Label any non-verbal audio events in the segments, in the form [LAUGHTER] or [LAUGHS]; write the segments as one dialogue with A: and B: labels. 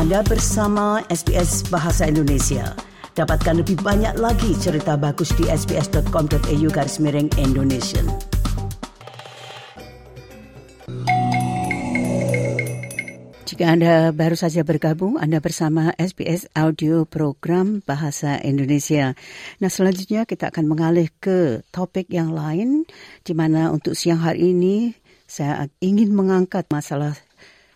A: Anda bersama SBS Bahasa Indonesia. Dapatkan lebih banyak lagi cerita bagus di sbs.com.au garis miring Indonesia. Jika Anda baru saja bergabung, Anda bersama SBS Audio Program Bahasa Indonesia. Nah, selanjutnya kita akan mengalih ke topik yang lain, di mana untuk siang hari ini saya ingin mengangkat masalah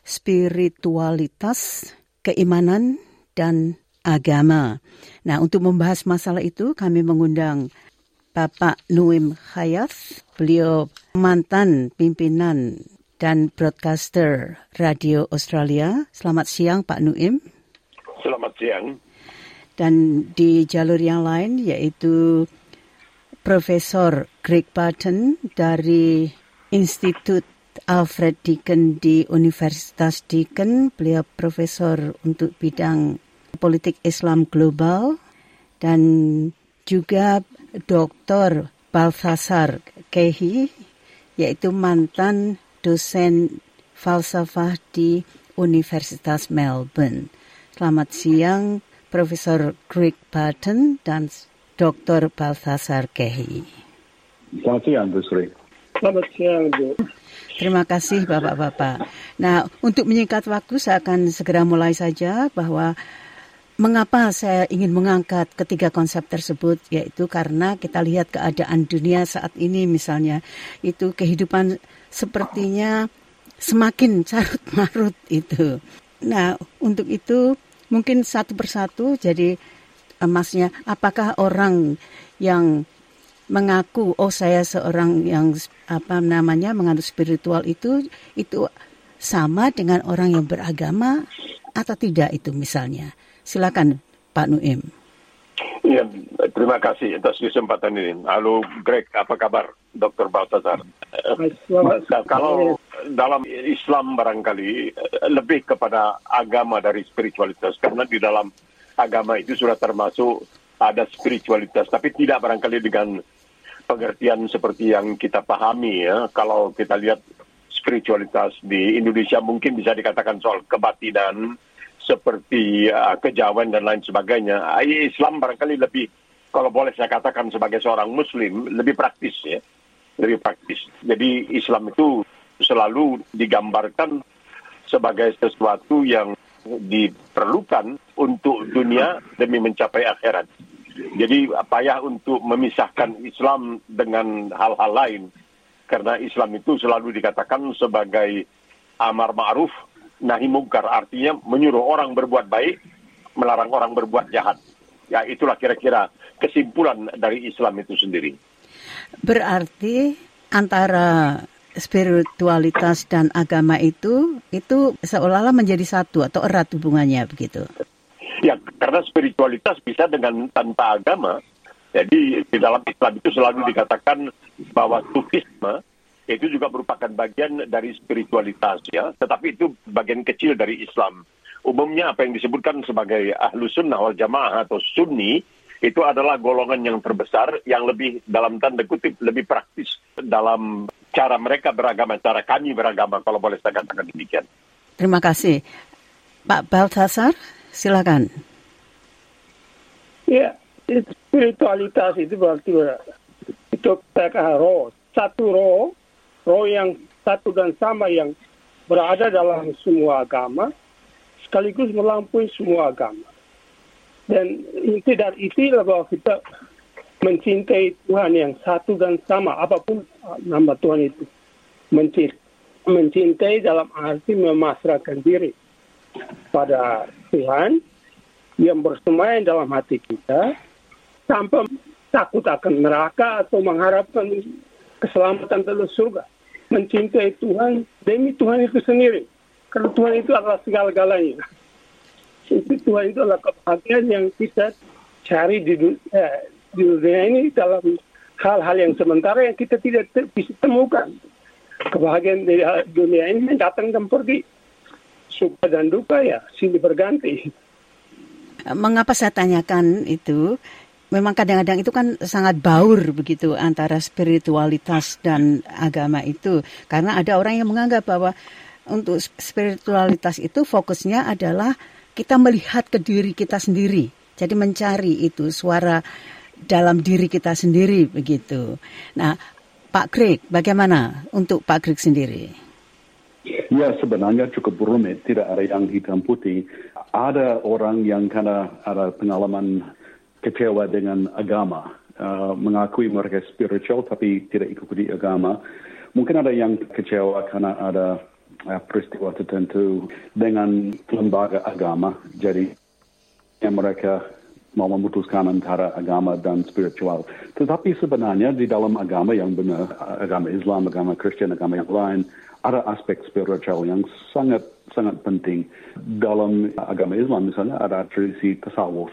A: spiritualitas, keimanan, dan agama. Nah, untuk membahas masalah itu, kami mengundang Bapak Nuim Hayat. Beliau mantan pimpinan dan broadcaster Radio Australia. Selamat siang Pak Nuim.
B: Selamat siang.
A: Dan di jalur yang lain yaitu Profesor Greg Barton dari Institut Alfred Deakin di Universitas Deakin. Beliau profesor untuk bidang politik Islam global dan juga Dr. Balthasar Kehi yaitu mantan dosen falsafah di Universitas Melbourne. Selamat siang, Profesor Greg Barton dan Dr. Balthasar Kehi.
C: Selamat siang, Bu Sri.
D: Selamat siang, Bu.
A: Terima kasih, Bapak-Bapak. Nah, untuk menyingkat waktu, saya akan segera mulai saja bahwa mengapa saya ingin mengangkat ketiga konsep tersebut, yaitu karena kita lihat keadaan dunia saat ini misalnya, itu kehidupan sepertinya semakin carut marut itu. Nah, untuk itu mungkin satu persatu jadi emasnya apakah orang yang mengaku oh saya seorang yang apa namanya menganut spiritual itu itu sama dengan orang yang beragama atau tidak itu misalnya. Silakan Pak Nuim.
B: Ya, terima kasih atas kesempatan ini. Halo Greg, apa kabar Dr. Baltasar? Kalau dalam Islam barangkali lebih kepada agama dari spiritualitas karena di dalam agama itu sudah termasuk ada spiritualitas tapi tidak barangkali dengan pengertian seperti yang kita pahami ya. Kalau kita lihat spiritualitas di Indonesia mungkin bisa dikatakan soal kebatinan seperti uh, kejawen dan lain sebagainya. Islam barangkali lebih kalau boleh saya katakan sebagai seorang muslim lebih praktis ya. Lebih praktis. Jadi Islam itu selalu digambarkan sebagai sesuatu yang diperlukan untuk dunia demi mencapai akhirat. Jadi payah untuk memisahkan Islam dengan hal-hal lain. Karena Islam itu selalu dikatakan sebagai amar ma'ruf nahi mungkar artinya menyuruh orang berbuat baik, melarang orang berbuat jahat. Ya itulah kira-kira kesimpulan dari Islam itu sendiri.
A: Berarti antara spiritualitas dan agama itu itu seolah-olah menjadi satu atau erat hubungannya begitu.
B: Ya, karena spiritualitas bisa dengan tanpa agama. Jadi di dalam Islam itu selalu dikatakan bahwa sufisme itu juga merupakan bagian dari spiritualitas ya, tetapi itu bagian kecil dari Islam. Umumnya apa yang disebutkan sebagai ahlu sunnah wal jamaah atau sunni itu adalah golongan yang terbesar yang lebih dalam tanda kutip lebih praktis dalam cara mereka beragama, cara kami beragama kalau boleh saya katakan demikian.
A: Terima kasih. Pak Baltasar, silakan.
D: Ya, spiritualitas itu berarti itu PKH roh. Satu roh roh yang satu dan sama yang berada dalam semua agama, sekaligus melampaui semua agama. Dan inti dari itu bahwa kita mencintai Tuhan yang satu dan sama, apa pun nama Tuhan itu. Mencintai dalam arti memasrahkan diri pada Tuhan yang bersemayam dalam hati kita tanpa takut akan neraka atau mengharapkan keselamatan dalam surga mencintai Tuhan demi Tuhan itu sendiri. Karena Tuhan itu adalah segala-galanya. Itu Tuhan itu adalah kebahagiaan yang kita cari di dunia, eh, di dunia ini dalam hal-hal yang sementara yang kita tidak bisa temukan. Kebahagiaan di dunia ini datang dan pergi. Suka dan duka ya, sini berganti.
A: Mengapa saya tanyakan itu? memang kadang-kadang itu kan sangat baur begitu antara spiritualitas dan agama itu karena ada orang yang menganggap bahwa untuk spiritualitas itu fokusnya adalah kita melihat ke diri kita sendiri. Jadi mencari itu suara dalam diri kita sendiri begitu. Nah, Pak Greg, bagaimana untuk Pak Greg sendiri?
C: Ya, sebenarnya cukup rumit. Tidak ada yang hitam putih. Ada orang yang karena ada pengalaman kecewa dengan agama, uh, mengakui mereka spiritual tapi tidak ikuti agama. Mungkin ada yang kecewa karena ada uh, peristiwa tertentu dengan lembaga agama. Jadi mereka mau memutuskan antara agama dan spiritual. Tetapi sebenarnya di dalam agama yang benar, agama Islam, agama Kristen, agama yang lain, ada aspek spiritual yang sangat sangat penting. Dalam agama Islam misalnya ada tradisi tasawuf.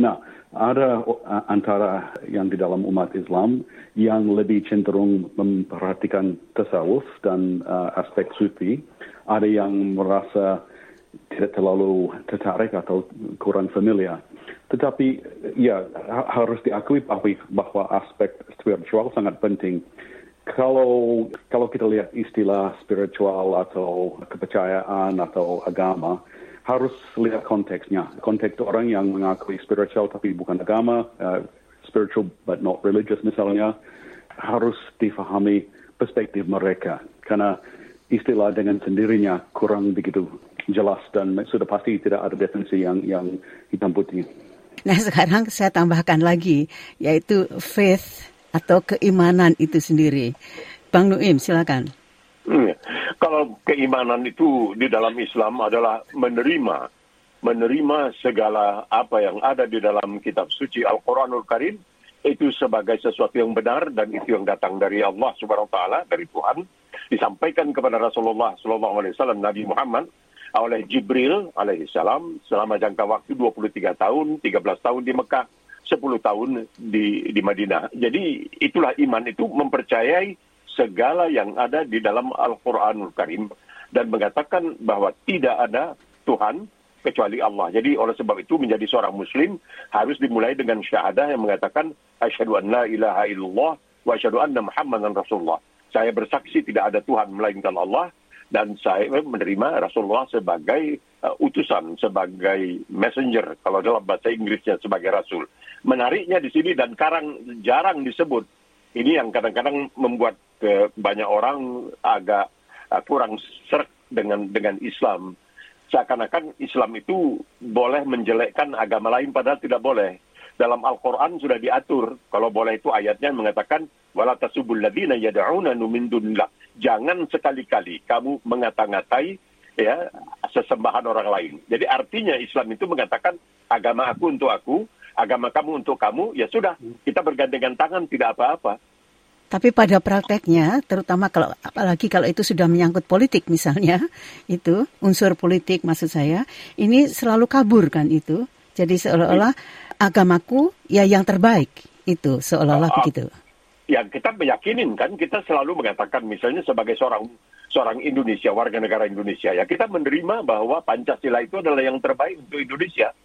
C: Nah, ada antara yang di dalam umat Islam yang lebih cenderung memperhatikan tasawuf dan uh, aspek sufi. Ada yang merasa tidak terlalu tertarik atau kurang familiar. Tetapi ya harus diakui bahwa, aspek spiritual sangat penting. Kalau kalau kita lihat istilah spiritual atau kepercayaan atau agama, harus lihat konteksnya. Konteks orang yang mengakui spiritual tapi bukan agama, uh, spiritual but not religious misalnya, harus difahami perspektif mereka. Karena istilah dengan sendirinya kurang begitu jelas dan sudah pasti tidak ada definisi yang yang hitam putih.
A: Nah sekarang saya tambahkan lagi yaitu faith atau keimanan itu sendiri. Bang Nuim silakan.
B: Hmm, kalau keimanan itu di dalam Islam adalah menerima menerima segala apa yang ada di dalam kitab suci Al-Qur'anul Karim itu sebagai sesuatu yang benar dan itu yang datang dari Allah Subhanahu wa taala dari Tuhan disampaikan kepada Rasulullah sallallahu alaihi wasallam Nabi Muhammad oleh Jibril alaihissalam selama jangka waktu 23 tahun, 13 tahun di Mekah, 10 tahun di di Madinah. Jadi itulah iman itu mempercayai segala yang ada di dalam Al-Qur'anul Karim dan mengatakan bahwa tidak ada Tuhan kecuali Allah. Jadi oleh sebab itu menjadi seorang muslim harus dimulai dengan syahadah yang mengatakan asyhadu an la ilaha illallah wa asyhadu anna muhammadan rasulullah. Saya bersaksi tidak ada Tuhan melainkan Allah dan saya menerima Rasulullah sebagai uh, utusan, sebagai messenger, kalau dalam bahasa Inggrisnya sebagai rasul. Menariknya di sini dan karang jarang disebut. Ini yang kadang-kadang membuat uh, banyak orang agak uh, kurang serak dengan dengan Islam. Seakan-akan Islam itu boleh menjelekkan agama lain padahal tidak boleh dalam Al-Quran sudah diatur. Kalau boleh itu ayatnya mengatakan, wala tasubul ladina. Jangan sekali-kali kamu mengata-ngatai ya sesembahan orang lain. Jadi artinya Islam itu mengatakan agama aku untuk aku, agama kamu untuk kamu, ya sudah kita bergandengan tangan tidak apa-apa.
A: Tapi pada prakteknya, terutama kalau apalagi kalau itu sudah menyangkut politik misalnya, [LAUGHS] itu unsur politik maksud saya, ini selalu kabur kan itu. Jadi seolah-olah agamaku ya yang terbaik itu seolah-olah uh, begitu.
B: Ya kita meyakinin kan kita selalu mengatakan misalnya sebagai seorang seorang Indonesia warga negara Indonesia ya kita menerima bahwa Pancasila itu adalah yang terbaik untuk Indonesia.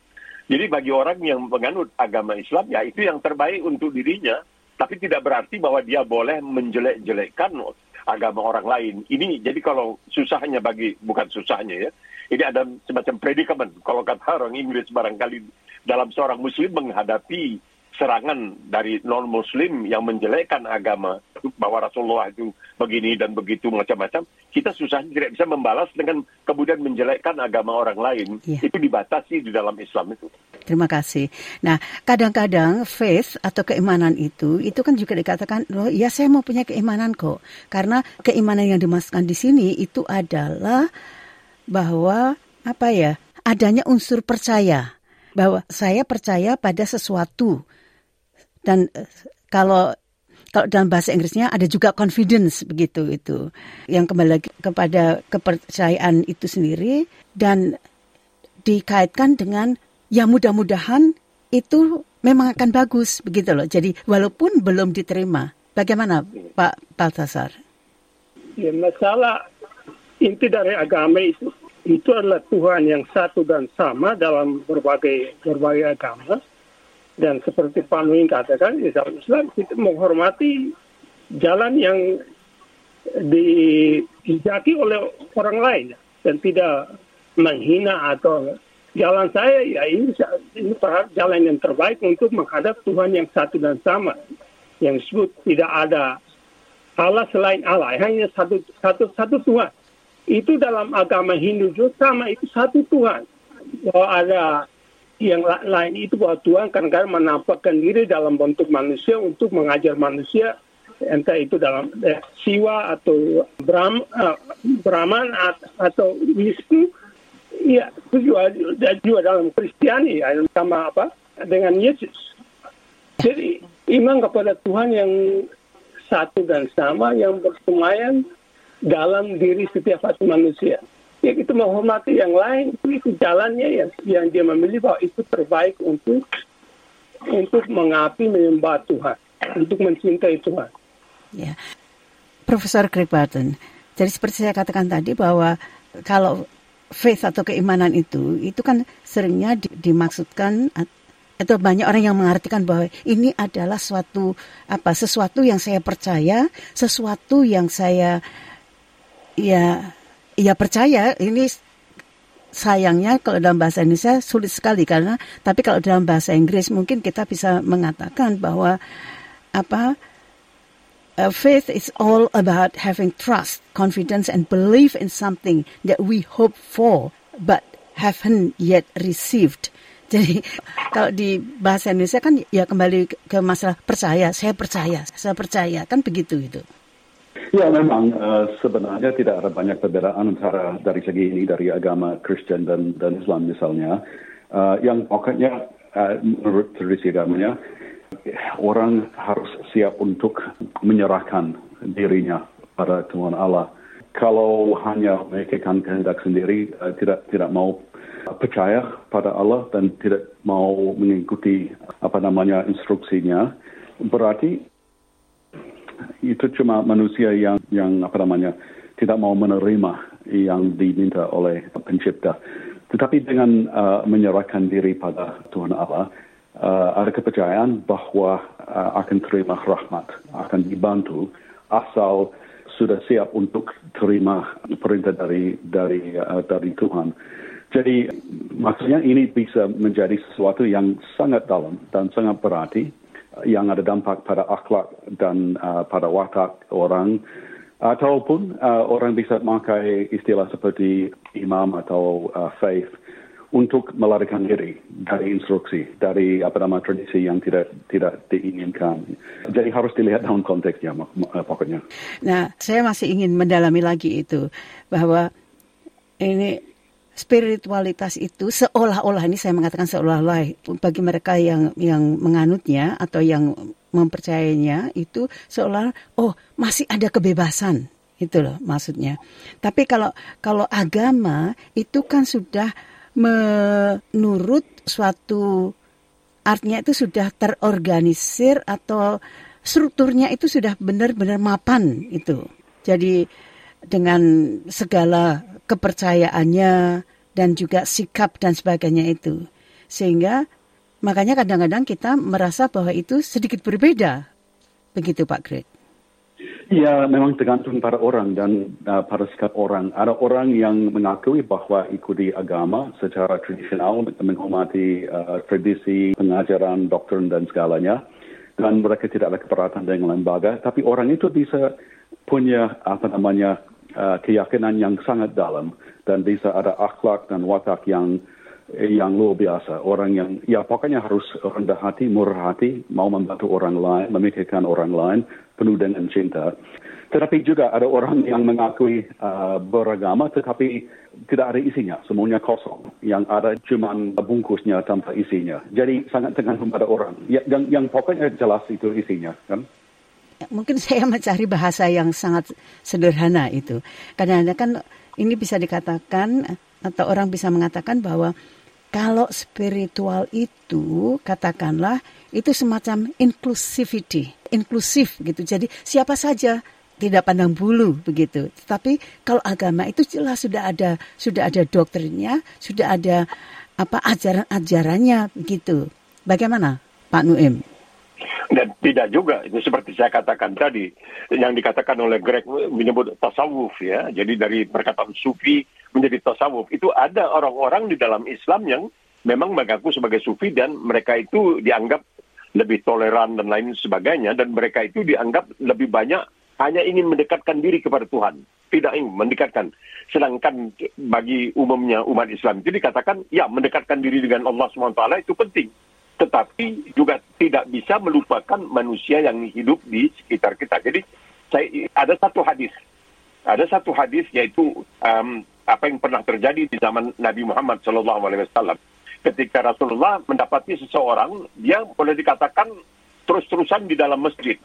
B: Jadi bagi orang yang menganut agama Islam ya itu yang terbaik untuk dirinya, tapi tidak berarti bahwa dia boleh menjelek-jelekkan agama orang lain. Ini jadi kalau susahnya bagi bukan susahnya ya. Ini ada semacam predikamen kalau kata orang Inggris barangkali dalam seorang muslim menghadapi serangan dari non muslim yang menjelekkan agama bahwa Rasulullah itu begini dan begitu macam-macam. Kita susah tidak bisa membalas dengan kemudian menjelekkan agama orang lain. Ya. itu dibatasi di dalam Islam itu.
A: Terima kasih. Nah kadang-kadang faith atau keimanan itu itu kan juga dikatakan loh ya saya mau punya keimanan kok. Karena keimanan yang dimasukkan di sini itu adalah bahwa apa ya adanya unsur percaya. Bahwa saya percaya pada sesuatu. Dan eh, kalau kalau dalam bahasa Inggrisnya ada juga confidence begitu itu yang kembali kepada kepercayaan itu sendiri dan dikaitkan dengan ya mudah-mudahan itu memang akan bagus begitu loh. Jadi walaupun belum diterima, bagaimana Pak Baltasar?
D: Ya, masalah inti dari agama itu itu adalah Tuhan yang satu dan sama dalam berbagai berbagai agama dan seperti Pak Nuin katakan Islam Islam kita menghormati jalan yang dijaki oleh orang lain dan tidak menghina atau jalan saya ya ini ini jalan yang terbaik untuk menghadap Tuhan yang satu dan sama yang disebut tidak ada Allah selain Allah hanya satu satu satu Tuhan. Itu dalam agama Hindu juga sama itu satu Tuhan. Bahwa ada yang lain itu bahwa Tuhan kadang-kadang menampakkan diri dalam bentuk manusia untuk mengajar manusia entah itu dalam eh, siwa atau Brahm, uh, Brahman atau Wisnu ya itu juga, juga dalam Kristiani ya, sama apa dengan Yesus. Jadi iman kepada Tuhan yang satu dan sama yang bersemayam dalam diri setiap manusia ya itu menghormati yang lain itu jalannya yang yang dia memilih bahwa itu terbaik untuk untuk mengapi menyembah Tuhan untuk mencintai Tuhan
A: Ya. Profesor Greg Barton, jadi seperti saya katakan tadi bahwa kalau faith atau keimanan itu, itu kan seringnya di, dimaksudkan atau banyak orang yang mengartikan bahwa ini adalah suatu apa sesuatu yang saya percaya, sesuatu yang saya ya ya percaya ini sayangnya kalau dalam bahasa Indonesia sulit sekali karena tapi kalau dalam bahasa Inggris mungkin kita bisa mengatakan bahwa apa Uh, faith is all about having trust, confidence, and belief in something that we hope for but haven't yet received. [LAUGHS] Jadi kalau di bahasa Indonesia kan ya kembali ke masalah percaya, saya percaya, saya percaya kan begitu itu.
C: Ya memang uh, sebenarnya tidak ada banyak perbedaan antara dari segi ini dari agama Kristen dan dan Islam misalnya. Uh, yang pokoknya uh, menurut tradisi agamanya orang harus siap untuk menyerahkan dirinya pada Tuhan Allah. Kalau hanya memikirkan kehendak sendiri, uh, tidak tidak mau percaya pada Allah dan tidak mau mengikuti apa namanya instruksinya, berarti itu cuma manusia yang yang apa namanya tidak mau menerima yang diminta oleh pencipta. Tetapi dengan uh, menyerahkan diri pada Tuhan Allah, uh, ada kepercayaan bahwa uh, akan terima rahmat, akan dibantu asal sudah siap untuk terima perintah dari dari uh, dari Tuhan. Jadi maksudnya ini bisa menjadi sesuatu yang sangat dalam dan sangat berarti yang ada dampak pada akhlak dan uh, pada watak orang ataupun uh, orang bisa memakai istilah seperti imam atau uh, faith untuk melarikan diri dari instruksi, dari apa nama tradisi yang tidak tidak diinginkan. Jadi harus dilihat dalam konteksnya eh, pokoknya.
A: Nah, saya masih ingin mendalami lagi itu bahwa ini spiritualitas itu seolah-olah ini saya mengatakan seolah-olah bagi mereka yang yang menganutnya atau yang mempercayainya itu seolah oh masih ada kebebasan itu loh maksudnya. Tapi kalau kalau agama itu kan sudah menurut suatu artinya itu sudah terorganisir atau strukturnya itu sudah benar-benar mapan itu. Jadi dengan segala kepercayaannya dan juga sikap dan sebagainya itu. Sehingga makanya kadang-kadang kita merasa bahwa itu sedikit berbeda. Begitu Pak Greg.
C: Ya, memang tergantung pada orang dan uh, pada sikap orang. Ada orang yang mengakui bahwa ikuti agama secara tradisional, menghormati uh, tradisi, pengajaran, doktrin dan segalanya. Dan mereka tidak ada keberatan dengan lembaga. Tapi orang itu bisa punya apa namanya uh, keyakinan yang sangat dalam dan bisa ada akhlak dan watak yang yang luar biasa. Orang yang, ya pokoknya harus rendah hati, murah hati, mau membantu orang lain, memikirkan orang lain, penuh dengan cinta. Tetapi juga ada orang yang mengakui uh, beragama tetapi tidak ada isinya, semuanya kosong. Yang ada cuma bungkusnya tanpa isinya. Jadi sangat tergantung pada orang. Ya, yang, yang pokoknya jelas itu isinya. kan?
A: Mungkin [LAUGHS] saya mencari bahasa yang sangat sederhana itu. Karena kan ini bisa dikatakan atau orang bisa mengatakan bahwa kalau spiritual itu katakanlah itu semacam inclusivity, inklusif gitu. Jadi siapa saja tidak pandang bulu begitu. Tapi kalau agama itu jelas sudah ada sudah ada doktrinnya, sudah ada apa ajaran-ajarannya begitu. Bagaimana Pak Nuim?
B: Dan tidak juga, itu seperti saya katakan tadi, yang dikatakan oleh Greg menyebut tasawuf ya. Jadi dari perkataan sufi menjadi tasawuf. Itu ada orang-orang di dalam Islam yang memang mengaku sebagai sufi dan mereka itu dianggap lebih toleran dan lain sebagainya dan mereka itu dianggap lebih banyak hanya ingin mendekatkan diri kepada Tuhan, tidak ingin mendekatkan. Sedangkan bagi umumnya umat Islam itu dikatakan ya mendekatkan diri dengan Allah SWT itu penting. Tetapi juga tidak bisa melupakan manusia yang hidup di sekitar kita. Jadi saya, ada satu hadis, ada satu hadis yaitu um, apa yang pernah terjadi di zaman Nabi Muhammad SAW. Ketika Rasulullah mendapati seseorang, dia boleh dikatakan terus-terusan di dalam masjid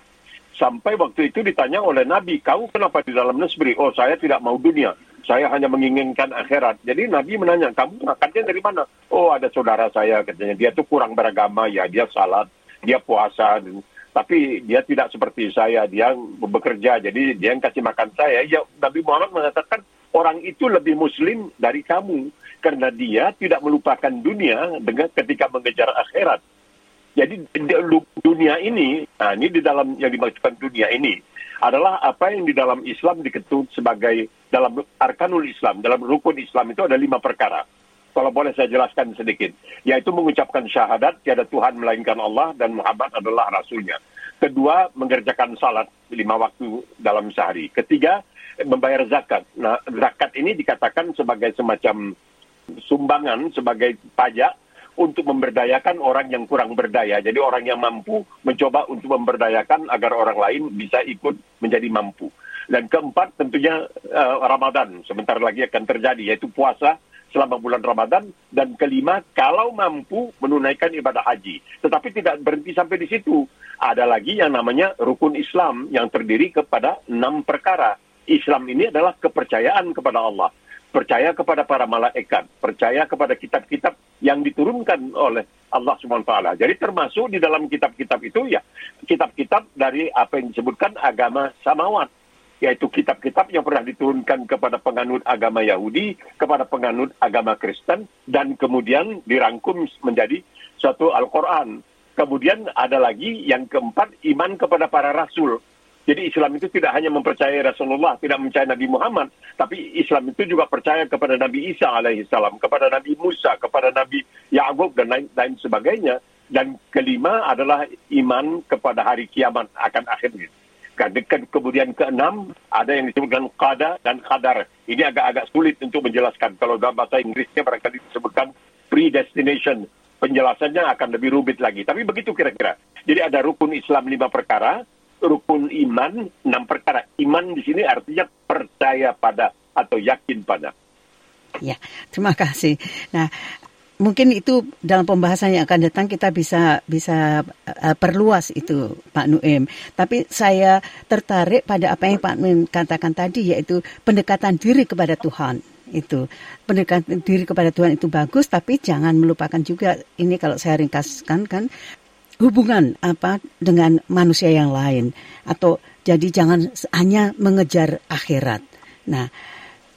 B: Sampai waktu itu ditanya oleh Nabi, kau kenapa di dalam nesbri? Oh, saya tidak mau dunia. Saya hanya menginginkan akhirat. Jadi Nabi menanya, kamu makannya dari mana? Oh, ada saudara saya katanya. Dia tuh kurang beragama, ya dia salat, dia puasa. Tapi dia tidak seperti saya, dia bekerja. Jadi dia yang kasih makan saya. Ya, Nabi Muhammad mengatakan, orang itu lebih muslim dari kamu. Karena dia tidak melupakan dunia dengan ketika mengejar akhirat. Jadi dunia ini, nah ini di dalam yang dimaksudkan dunia ini adalah apa yang di dalam Islam diketut sebagai dalam arkanul Islam, dalam rukun Islam itu ada lima perkara. Kalau boleh saya jelaskan sedikit, yaitu mengucapkan syahadat tiada Tuhan melainkan Allah dan Muhammad adalah Rasulnya. Kedua, mengerjakan salat lima waktu dalam sehari. Ketiga, membayar zakat. Nah, zakat ini dikatakan sebagai semacam sumbangan, sebagai pajak untuk memberdayakan orang yang kurang berdaya. Jadi orang yang mampu mencoba untuk memberdayakan agar orang lain bisa ikut menjadi mampu. Dan keempat tentunya uh, Ramadan sebentar lagi akan terjadi yaitu puasa selama bulan Ramadan dan kelima kalau mampu menunaikan ibadah haji. Tetapi tidak berhenti sampai di situ. Ada lagi yang namanya rukun Islam yang terdiri kepada enam perkara. Islam ini adalah kepercayaan kepada Allah percaya kepada para malaikat, percaya kepada kitab-kitab yang diturunkan oleh Allah SWT. Jadi termasuk di dalam kitab-kitab itu ya kitab-kitab dari apa yang disebutkan agama samawat yaitu kitab-kitab yang pernah diturunkan kepada penganut agama Yahudi, kepada penganut agama Kristen, dan kemudian dirangkum menjadi suatu Al-Quran. Kemudian ada lagi yang keempat, iman kepada para rasul. Jadi Islam itu tidak hanya mempercayai Rasulullah, tidak mempercayai Nabi Muhammad, tapi Islam itu juga percaya kepada Nabi Isa alaihissalam, kepada Nabi Musa, kepada Nabi Ya'qub dan lain, lain sebagainya. Dan kelima adalah iman kepada hari kiamat akan akhirnya. Kemudian keenam ada yang disebutkan qada dan qadar. Ini agak-agak sulit untuk menjelaskan. Kalau dalam bahasa Inggrisnya barangkali disebutkan predestination. Penjelasannya akan lebih rumit lagi. Tapi begitu kira-kira. Jadi ada rukun Islam lima perkara, rukun iman enam perkara. Iman di sini artinya percaya pada atau yakin pada.
A: Ya, terima kasih. Nah, mungkin itu dalam pembahasan yang akan datang kita bisa bisa uh, perluas itu Pak Nuem. Tapi saya tertarik pada apa yang Pak Nuem katakan tadi yaitu pendekatan diri kepada Tuhan itu pendekatan diri kepada Tuhan itu bagus tapi jangan melupakan juga ini kalau saya ringkaskan kan hubungan apa dengan manusia yang lain atau jadi jangan hanya mengejar akhirat. Nah,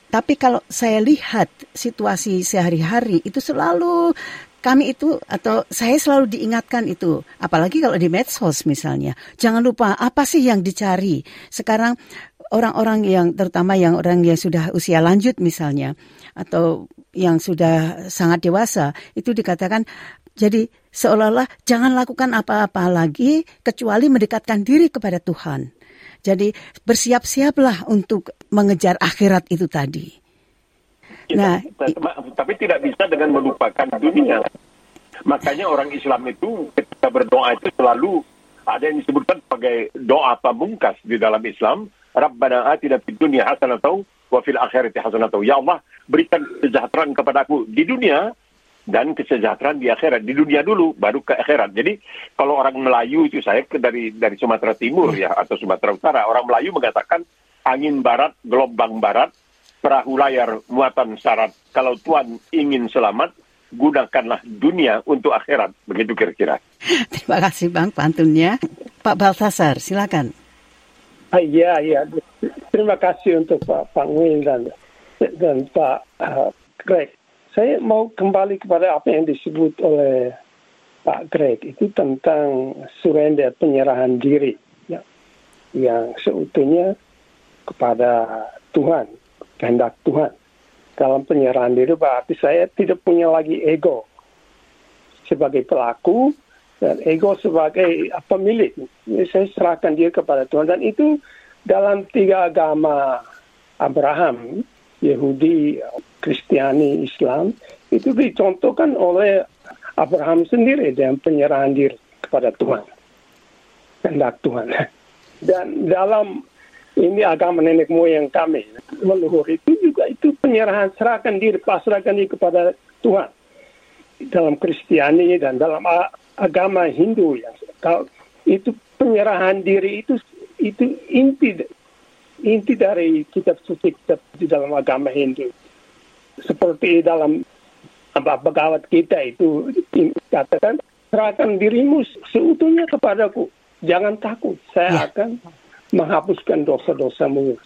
A: tapi kalau saya lihat situasi sehari-hari itu selalu kami itu atau saya selalu diingatkan itu, apalagi kalau di medsos misalnya. Jangan lupa apa sih yang dicari. Sekarang orang-orang yang terutama yang orang yang sudah usia lanjut misalnya atau yang sudah sangat dewasa itu dikatakan jadi seolah-olah jangan lakukan apa-apa lagi kecuali mendekatkan diri kepada Tuhan. Jadi bersiap-siaplah untuk mengejar akhirat itu tadi.
B: Ya, nah, tapi tidak bisa dengan melupakan dunia. Makanya orang Islam itu ketika berdoa itu selalu ada yang disebutkan sebagai doa pamungkas di dalam Islam. Rabbana atina fid dunya hasanatan wa fil akhirati hasanatan. Ya Allah, berikan kesejahteraan kepadaku di dunia dan kesejahteraan di akhirat di dunia dulu baru ke akhirat. Jadi kalau orang Melayu itu saya dari dari Sumatera Timur ya atau Sumatera Utara orang Melayu mengatakan angin barat gelombang barat perahu layar muatan syarat. Kalau Tuhan ingin selamat gunakanlah dunia untuk akhirat begitu kira-kira. [LAUGHS]
A: Terima kasih Bang pantunnya. Pak Baltasar silakan.
D: Ah, iya iya terima kasih untuk Pak Pak Win dan dan Pak uh, Greg saya mau kembali kepada apa yang disebut oleh Pak Greg itu tentang surrender penyerahan diri ya, yang seutuhnya kepada Tuhan, kehendak Tuhan. dalam penyerahan diri berarti saya tidak punya lagi ego sebagai pelaku dan ego sebagai pemilik. Saya serahkan dia kepada Tuhan dan itu dalam tiga agama Abraham, Yahudi, Kristiani, Islam itu dicontohkan oleh Abraham sendiri dengan penyerahan diri kepada Tuhan. Kehendak Tuhan. Dan dalam ini agama nenek moyang kami leluhur itu juga itu penyerahan serahkan diri pasrahkan diri kepada Tuhan dalam Kristiani dan dalam agama Hindu yang itu penyerahan diri itu itu inti inti dari kitab suci kitab di dalam agama Hindu seperti dalam apa pegawat kita itu katakan serahkan dirimu seutuhnya kepadaku jangan takut saya ya. akan menghapuskan dosa-dosamu.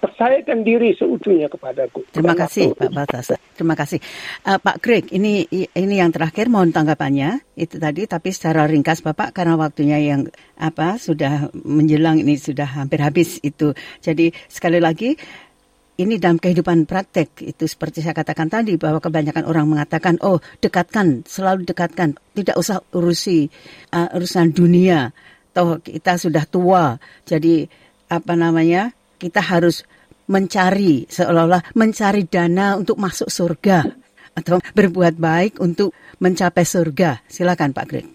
D: Percayakan diri seutuhnya kepadaku.
A: Terima kasih Pak Baltasar. Terima kasih. Uh, Pak Greg, ini ini yang terakhir mohon tanggapannya itu tadi tapi secara ringkas Bapak karena waktunya yang apa sudah menjelang ini sudah hampir habis itu. Jadi sekali lagi ini dalam kehidupan praktek itu seperti saya katakan tadi bahwa kebanyakan orang mengatakan oh dekatkan selalu dekatkan tidak usah urusi uh, urusan dunia toh kita sudah tua jadi apa namanya kita harus mencari seolah-olah mencari dana untuk masuk surga atau berbuat baik untuk mencapai surga silakan Pak Greg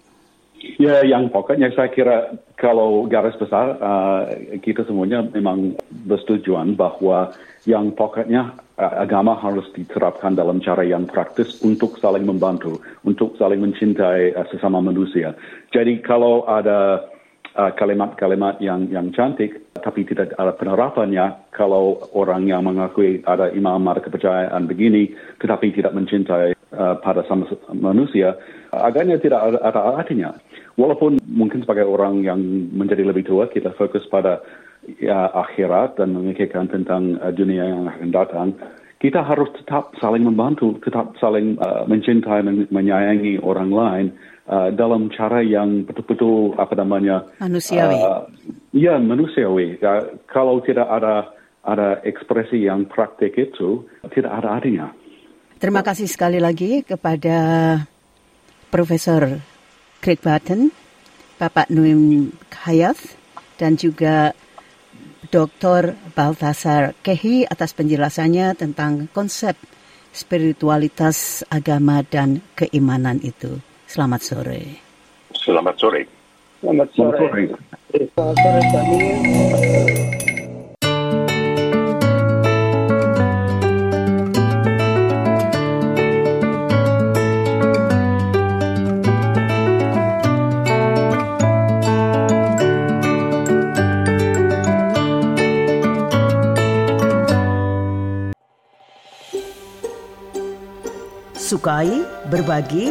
C: Ya, yang pokoknya saya kira kalau garis besar uh, kita semuanya memang bersetujuan bahwa yang pokoknya uh, agama harus diterapkan dalam cara yang praktis untuk saling membantu, untuk saling mencintai uh, sesama manusia. Jadi kalau ada kalimat-kalimat uh, yang yang cantik, tapi tidak ada penerapannya. Kalau orang yang mengakui ada imam ada kepercayaan begini, tetapi tidak mencintai uh, pada sama manusia, agaknya tidak ada, ada artinya. Walaupun mungkin sebagai orang yang menjadi lebih tua, kita fokus pada ya, akhirat dan memikirkan tentang uh, dunia yang akan datang, kita harus tetap saling membantu, tetap saling uh, mencintai, men menyayangi orang lain uh, dalam cara yang betul-betul apa namanya
A: manusiawi. Uh,
C: ya manusiawi. Uh, kalau tidak ada ada ekspresi yang praktik itu tidak ada artinya.
A: Terima kasih sekali lagi kepada Profesor Craig Barton, Bapak Nuim Hayat, dan juga Dr. Baltasar Kehi atas penjelasannya tentang konsep spiritualitas agama dan keimanan itu. Selamat sore.
B: Selamat sore.
D: Selamat sore. Selamat sore. Selamat sore.
A: Sukai, berbagi,